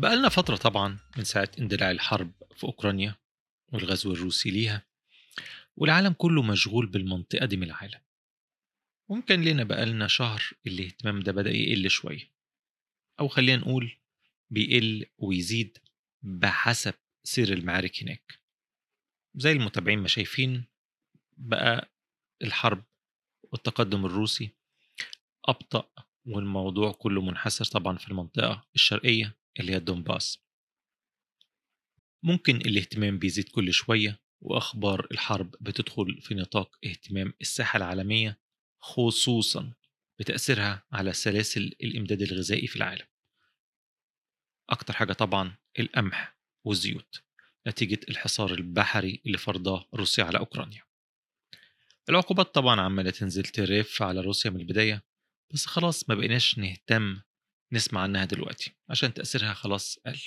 بقالنا فترة طبعا من ساعة اندلاع الحرب في أوكرانيا والغزو الروسي ليها والعالم كله مشغول بالمنطقة دي من العالم. ممكن لنا بقالنا شهر الاهتمام ده بدأ يقل شوية أو خلينا نقول بيقل ويزيد بحسب سير المعارك هناك. زي المتابعين ما شايفين بقى الحرب والتقدم الروسي أبطأ والموضوع كله منحصر طبعا في المنطقة الشرقية. اللي هي الدومباس ممكن الاهتمام بيزيد كل شوية وأخبار الحرب بتدخل في نطاق اهتمام الساحة العالمية خصوصا بتأثيرها على سلاسل الإمداد الغذائي في العالم. أكتر حاجة طبعا القمح والزيوت نتيجة الحصار البحري اللي فرضاه روسيا على أوكرانيا. العقوبات طبعا عمالة تنزل ترف على روسيا من البداية بس خلاص ما بقيناش نهتم نسمع عنها دلوقتي عشان تأثيرها خلاص قل.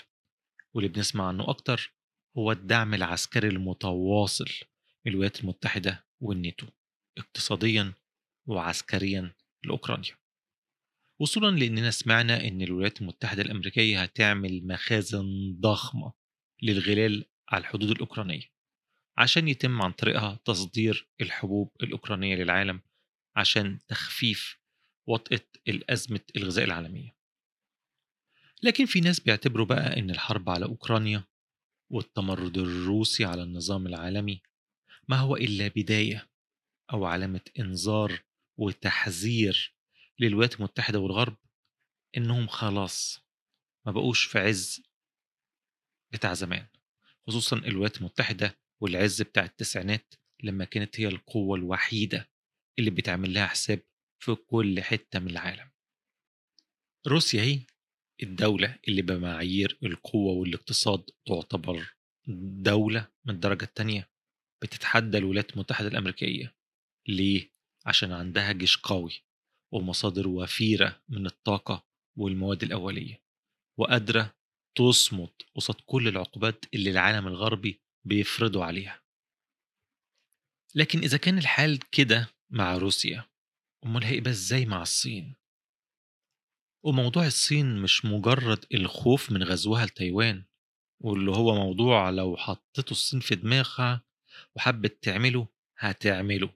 واللي بنسمع عنه أكتر هو الدعم العسكري المتواصل من الولايات المتحدة والناتو اقتصاديا وعسكريا لأوكرانيا. وصولا لأننا سمعنا أن الولايات المتحدة الأمريكية هتعمل مخازن ضخمة للغلال على الحدود الأوكرانية عشان يتم عن طريقها تصدير الحبوب الأوكرانية للعالم عشان تخفيف وطأة الأزمة الغذاء العالمية. لكن في ناس بيعتبروا بقى إن الحرب على أوكرانيا والتمرد الروسي على النظام العالمي ما هو إلا بداية أو علامة إنذار وتحذير للولايات المتحدة والغرب إنهم خلاص ما بقوش في عز بتاع زمان خصوصا الولايات المتحدة والعز بتاع التسعينات لما كانت هي القوة الوحيدة اللي بيتعمل لها حساب في كل حتة من العالم. روسيا هي الدولة اللي بمعايير القوة والاقتصاد تعتبر دولة من الدرجة التانية بتتحدى الولايات المتحدة الأمريكية ليه؟ عشان عندها جيش قوي ومصادر وفيرة من الطاقة والمواد الأولية وقادرة تصمد قصاد كل العقوبات اللي العالم الغربي بيفرضوا عليها لكن إذا كان الحال كده مع روسيا أمال هيبقى إزاي مع الصين؟ وموضوع الصين مش مجرد الخوف من غزوها لتايوان واللي هو موضوع لو حطيته الصين في دماغها وحبت تعمله هتعمله.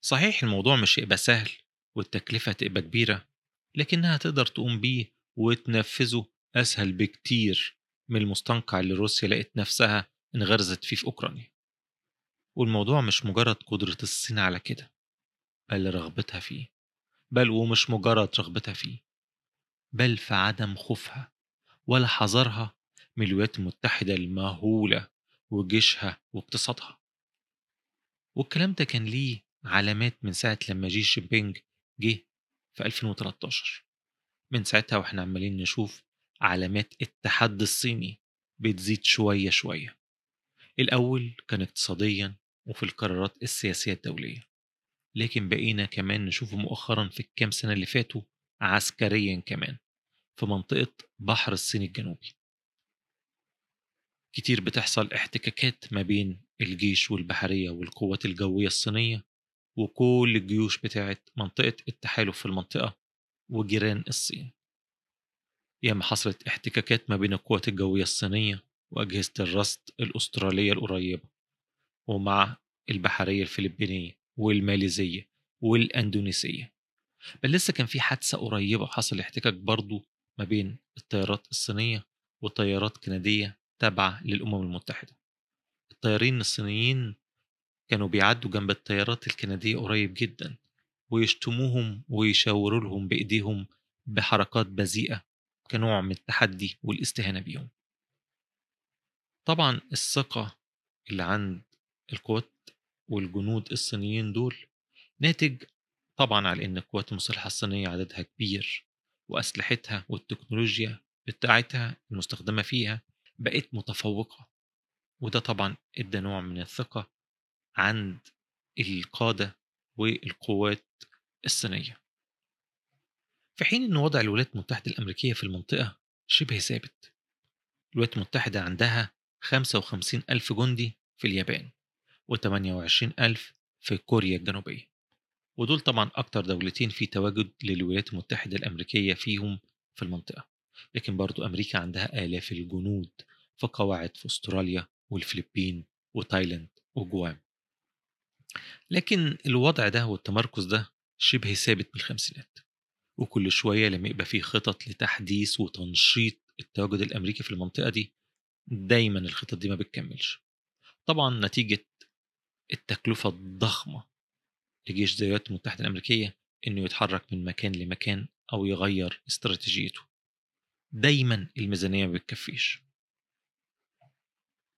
صحيح الموضوع مش هيبقى سهل والتكلفة هتبقى كبيرة لكنها تقدر تقوم بيه وتنفذه أسهل بكتير من المستنقع اللي روسيا لقت نفسها انغرزت فيه في أوكرانيا. والموضوع مش مجرد قدرة الصين على كده بل رغبتها فيه بل ومش مجرد رغبتها فيه. بل في عدم خوفها ولا حذرها من الولايات المتحدة المهولة وجيشها واقتصادها. والكلام ده كان ليه علامات من ساعة لما جي شينبينج جه في 2013 من ساعتها وإحنا عمالين نشوف علامات التحدي الصيني بتزيد شوية شوية. الأول كان اقتصاديا وفي القرارات السياسية الدولية لكن بقينا كمان نشوفه مؤخرا في الكام سنة اللي فاتوا عسكريا كمان في منطقة بحر الصين الجنوبي. كتير بتحصل احتكاكات ما بين الجيش والبحرية والقوات الجوية الصينية وكل الجيوش بتاعت منطقة التحالف في المنطقة وجيران الصين. ياما حصلت احتكاكات ما بين القوات الجوية الصينية وأجهزة الرصد الأسترالية القريبة ومع البحرية الفلبينية والماليزية والأندونيسية. بل لسه كان في حادثة قريبة حصل احتكاك برضو ما بين الطيارات الصينية وطيارات كندية تابعة للأمم المتحدة. الطيارين الصينيين كانوا بيعدوا جنب الطيارات الكندية قريب جدا ويشتموهم ويشاوروا لهم بإيديهم بحركات بذيئة كنوع من التحدي والاستهانة بيهم. طبعا الثقة اللي عند القوات والجنود الصينيين دول ناتج طبعا على إن القوات المسلحة الصينية عددها كبير وأسلحتها والتكنولوجيا بتاعتها المستخدمة فيها بقت متفوقة. وده طبعا إدى نوع من الثقة عند القادة والقوات الصينية. في حين أن وضع الولايات المتحدة الأمريكية في المنطقة شبه ثابت الولايات المتحدة عندها 55 ألف جندي في اليابان و28 ألف في كوريا الجنوبية. ودول طبعا أكتر دولتين في تواجد للولايات المتحدة الأمريكية فيهم في المنطقة. لكن برضو أمريكا عندها آلاف الجنود في قواعد في أستراليا والفلبين وتايلاند وجوام. لكن الوضع ده والتمركز ده شبه ثابت من الخمسينات وكل شوية لما يبقى فيه خطط لتحديث وتنشيط التواجد الأمريكي في المنطقة دي دايما الخطط دي ما بتكملش. طبعا نتيجة التكلفة الضخمة لجيش زي الولايات المتحدة الأمريكية إنه يتحرك من مكان لمكان أو يغير استراتيجيته. دايما الميزانية ما بتكفيش.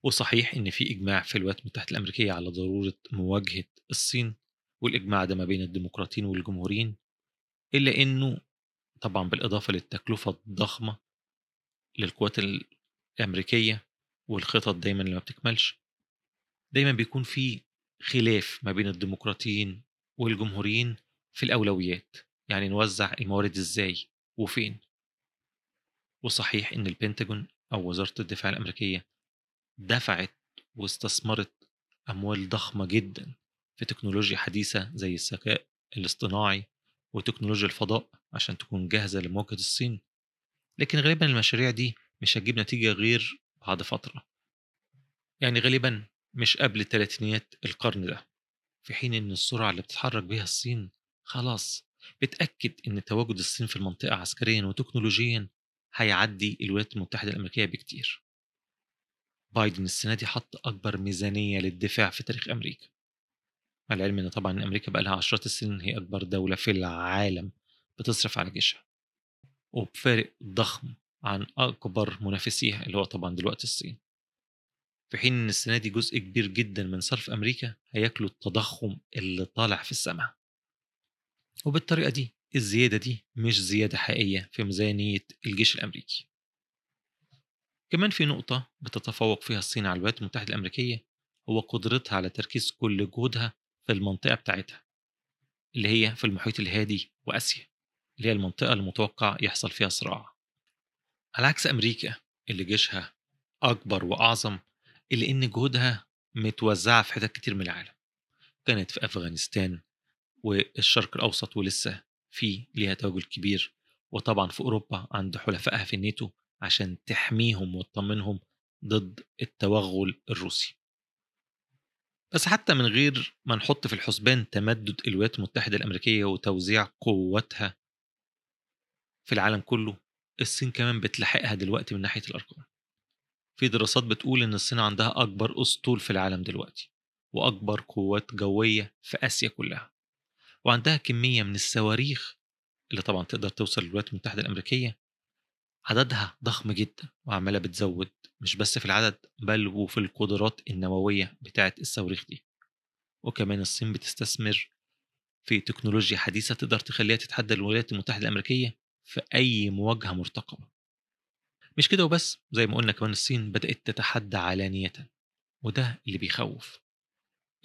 وصحيح إن في إجماع في الولايات المتحدة الأمريكية على ضرورة مواجهة الصين والإجماع ده ما بين الديمقراطيين والجمهوريين إلا إنه طبعا بالإضافة للتكلفة الضخمة للقوات الأمريكية والخطط دايما اللي ما بتكملش دايما بيكون في خلاف ما بين الديمقراطيين والجمهوريين في الأولويات يعني نوزع الموارد إزاي وفين. وصحيح إن البنتاجون أو وزارة الدفاع الأمريكية دفعت واستثمرت أموال ضخمة جدا في تكنولوجيا حديثة زي الذكاء الاصطناعي وتكنولوجيا الفضاء عشان تكون جاهزة لمواجهة الصين. لكن غالبا المشاريع دي مش هتجيب نتيجة غير بعد فترة. يعني غالبا مش قبل تلاتينيات القرن ده. في حين إن السرعة اللي بتتحرك بيها الصين خلاص بتأكد إن تواجد الصين في المنطقة عسكريا وتكنولوجيا هيعدي الولايات المتحدة الأمريكية بكتير. بايدن السنة دي حط أكبر ميزانية للدفاع في تاريخ أمريكا. مع العلم إن طبعا أمريكا بقى لها عشرات السنين هي أكبر دولة في العالم بتصرف على جيشها. وبفارق ضخم عن أكبر منافسيها اللي هو طبعا دلوقتي الصين. في حين إن السنة دي جزء كبير جدا من صرف أمريكا هياكلوا التضخم اللي طالع في السماء. وبالطريقة دي الزيادة دي مش زيادة حقيقية في ميزانية الجيش الأمريكي. كمان في نقطة بتتفوق فيها الصين على الولايات المتحدة الأمريكية هو قدرتها على تركيز كل جهدها في المنطقة بتاعتها اللي هي في المحيط الهادي وآسيا اللي هي المنطقة المتوقع يحصل فيها صراع. على عكس أمريكا اللي جيشها أكبر وأعظم إلا إن جهودها متوزعة في حتت كتير من العالم. كانت في أفغانستان والشرق الأوسط ولسه في ليها تواجد كبير وطبعا في أوروبا عند حلفائها في الناتو عشان تحميهم وتطمنهم ضد التوغل الروسي. بس حتى من غير ما نحط في الحسبان تمدد الولايات المتحدة الأمريكية وتوزيع قوتها في العالم كله الصين كمان بتلاحقها دلوقتي من ناحية الأرقام. في دراسات بتقول إن الصين عندها أكبر أسطول في العالم دلوقتي وأكبر قوات جوية في آسيا كلها. وعندها كمية من الصواريخ اللي طبعا تقدر توصل للولايات المتحدة الأمريكية عددها ضخم جدا وعمالة بتزود مش بس في العدد بل وفي القدرات النووية بتاعة الصواريخ دي. وكمان الصين بتستثمر في تكنولوجيا حديثة تقدر تخليها تتحدى الولايات المتحدة الأمريكية في أي مواجهة مرتقبة. مش كده وبس زي ما قلنا كمان الصين بدأت تتحدى علانية وده اللي بيخوف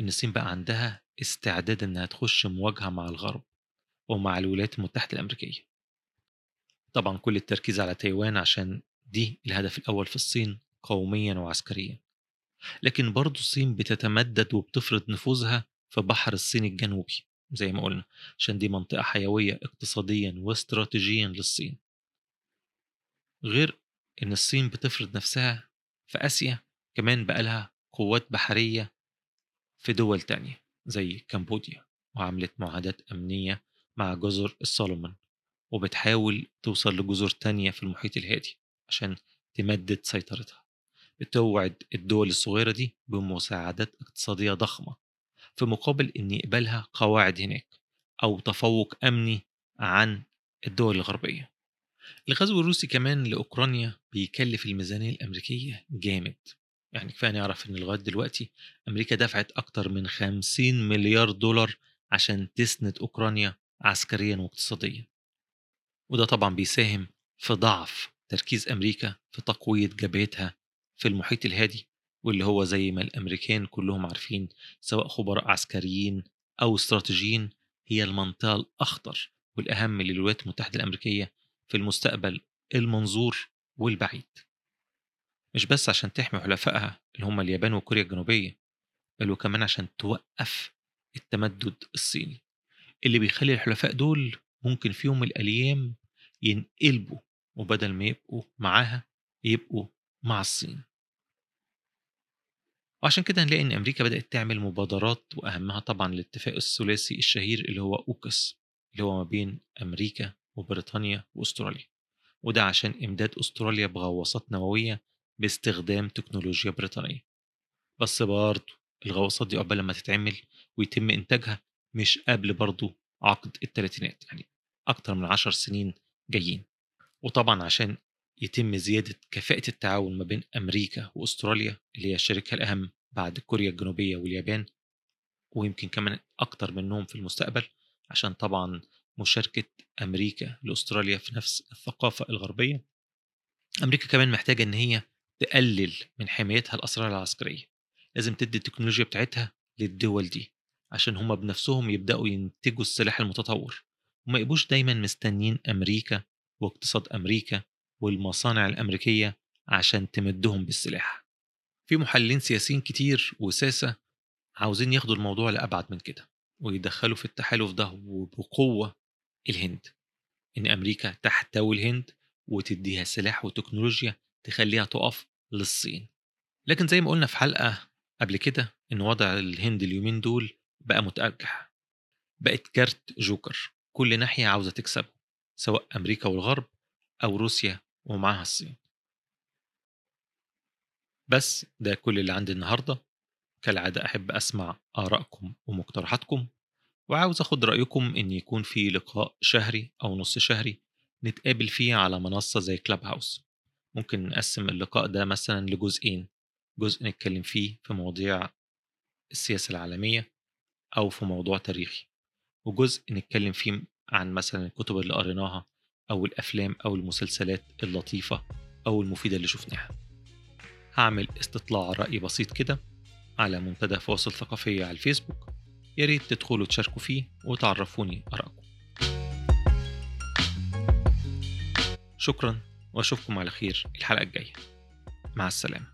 إن الصين بقى عندها استعداد إنها تخش مواجهة مع الغرب ومع الولايات المتحدة الأمريكية. طبعا كل التركيز على تايوان عشان دي الهدف الأول في الصين قوميا وعسكريا. لكن برضو الصين بتتمدد وبتفرض نفوذها في بحر الصين الجنوبي زي ما قلنا عشان دي منطقة حيوية اقتصاديا واستراتيجيا للصين. غير إن الصين بتفرض نفسها في آسيا كمان بقى لها قوات بحرية في دول تانية زي كمبوديا وعملت معاهدات أمنية مع جزر السولومون وبتحاول توصل لجزر تانية في المحيط الهادي عشان تمدد سيطرتها. بتوعد الدول الصغيرة دي بمساعدات اقتصادية ضخمة في مقابل إن يقبلها قواعد هناك أو تفوق أمني عن الدول الغربية. الغزو الروسي كمان لأوكرانيا بيكلف الميزانية الأمريكية جامد. يعني كفاية نعرف إن لغاية دلوقتي أمريكا دفعت أكتر من 50 مليار دولار عشان تسند أوكرانيا عسكريا واقتصاديا. وده طبعا بيساهم في ضعف تركيز أمريكا في تقوية جبهتها في المحيط الهادي واللي هو زي ما الأمريكان كلهم عارفين سواء خبراء عسكريين أو استراتيجيين هي المنطقة الأخطر والأهم للولايات المتحدة الأمريكية في المستقبل المنظور والبعيد. مش بس عشان تحمي حلفائها اللي هم اليابان وكوريا الجنوبية بل وكمان عشان توقف التمدد الصيني. اللي بيخلي الحلفاء دول ممكن في يوم من الأيام ينقلبوا وبدل ما يبقوا معاها يبقوا مع الصين. وعشان كده هنلاقي إن أمريكا بدأت تعمل مبادرات وأهمها طبعا الاتفاق الثلاثي الشهير اللي هو أوكس اللي هو ما بين أمريكا وبريطانيا وأستراليا. وده عشان إمداد أستراليا بغواصات نووية باستخدام تكنولوجيا بريطانية. بس برضه الغواصات دي عقبال لما تتعمل ويتم إنتاجها مش قبل برضه عقد الثلاثينات يعني أكتر من عشر سنين جايين. وطبعا عشان يتم زيادة كفاءة التعاون ما بين أمريكا وأستراليا اللي هي الشركة الأهم بعد كوريا الجنوبية واليابان ويمكن كمان أكتر منهم في المستقبل عشان طبعا مشاركة أمريكا لأستراليا في نفس الثقافة الغربية. أمريكا كمان محتاجة إن هي تقلل من حمايتها الأسرار العسكرية. لازم تدي التكنولوجيا بتاعتها للدول دي عشان هما بنفسهم يبدأوا ينتجوا السلاح المتطور. وما يبقوش دايما مستنين أمريكا واقتصاد أمريكا والمصانع الأمريكية عشان تمدهم بالسلاح. في محللين سياسيين كتير وساسة عاوزين ياخدوا الموضوع لأبعد من كده ويدخلوا في التحالف ده وبقوة الهند إن أمريكا تحتوي الهند وتديها سلاح وتكنولوجيا تخليها تقف للصين. لكن زي ما قلنا في حلقة قبل كده إن وضع الهند اليومين دول بقى متأجح بقت كارت جوكر كل ناحية عاوزة تكسبه سواء أمريكا والغرب أو روسيا ومعاها الصين. بس ده كل اللي عندي النهاردة. كالعادة أحب أسمع آرائكم ومقترحاتكم. وعاوز أخد رأيكم إن يكون في لقاء شهري أو نص شهري نتقابل فيه على منصة زي كلاب هاوس ممكن نقسم اللقاء ده مثلا لجزئين جزء نتكلم فيه في مواضيع السياسة العالمية أو في موضوع تاريخي وجزء نتكلم فيه عن مثلا الكتب اللي قريناها أو الأفلام أو المسلسلات اللطيفة أو المفيدة اللي شفناها. هعمل استطلاع رأي بسيط كده على منتدى فواصل ثقافية على الفيسبوك يا ريت تدخلوا تشاركوا فيه وتعرفوني آرائكم. شكرا وأشوفكم على خير الحلقة الجاية. مع السلامة.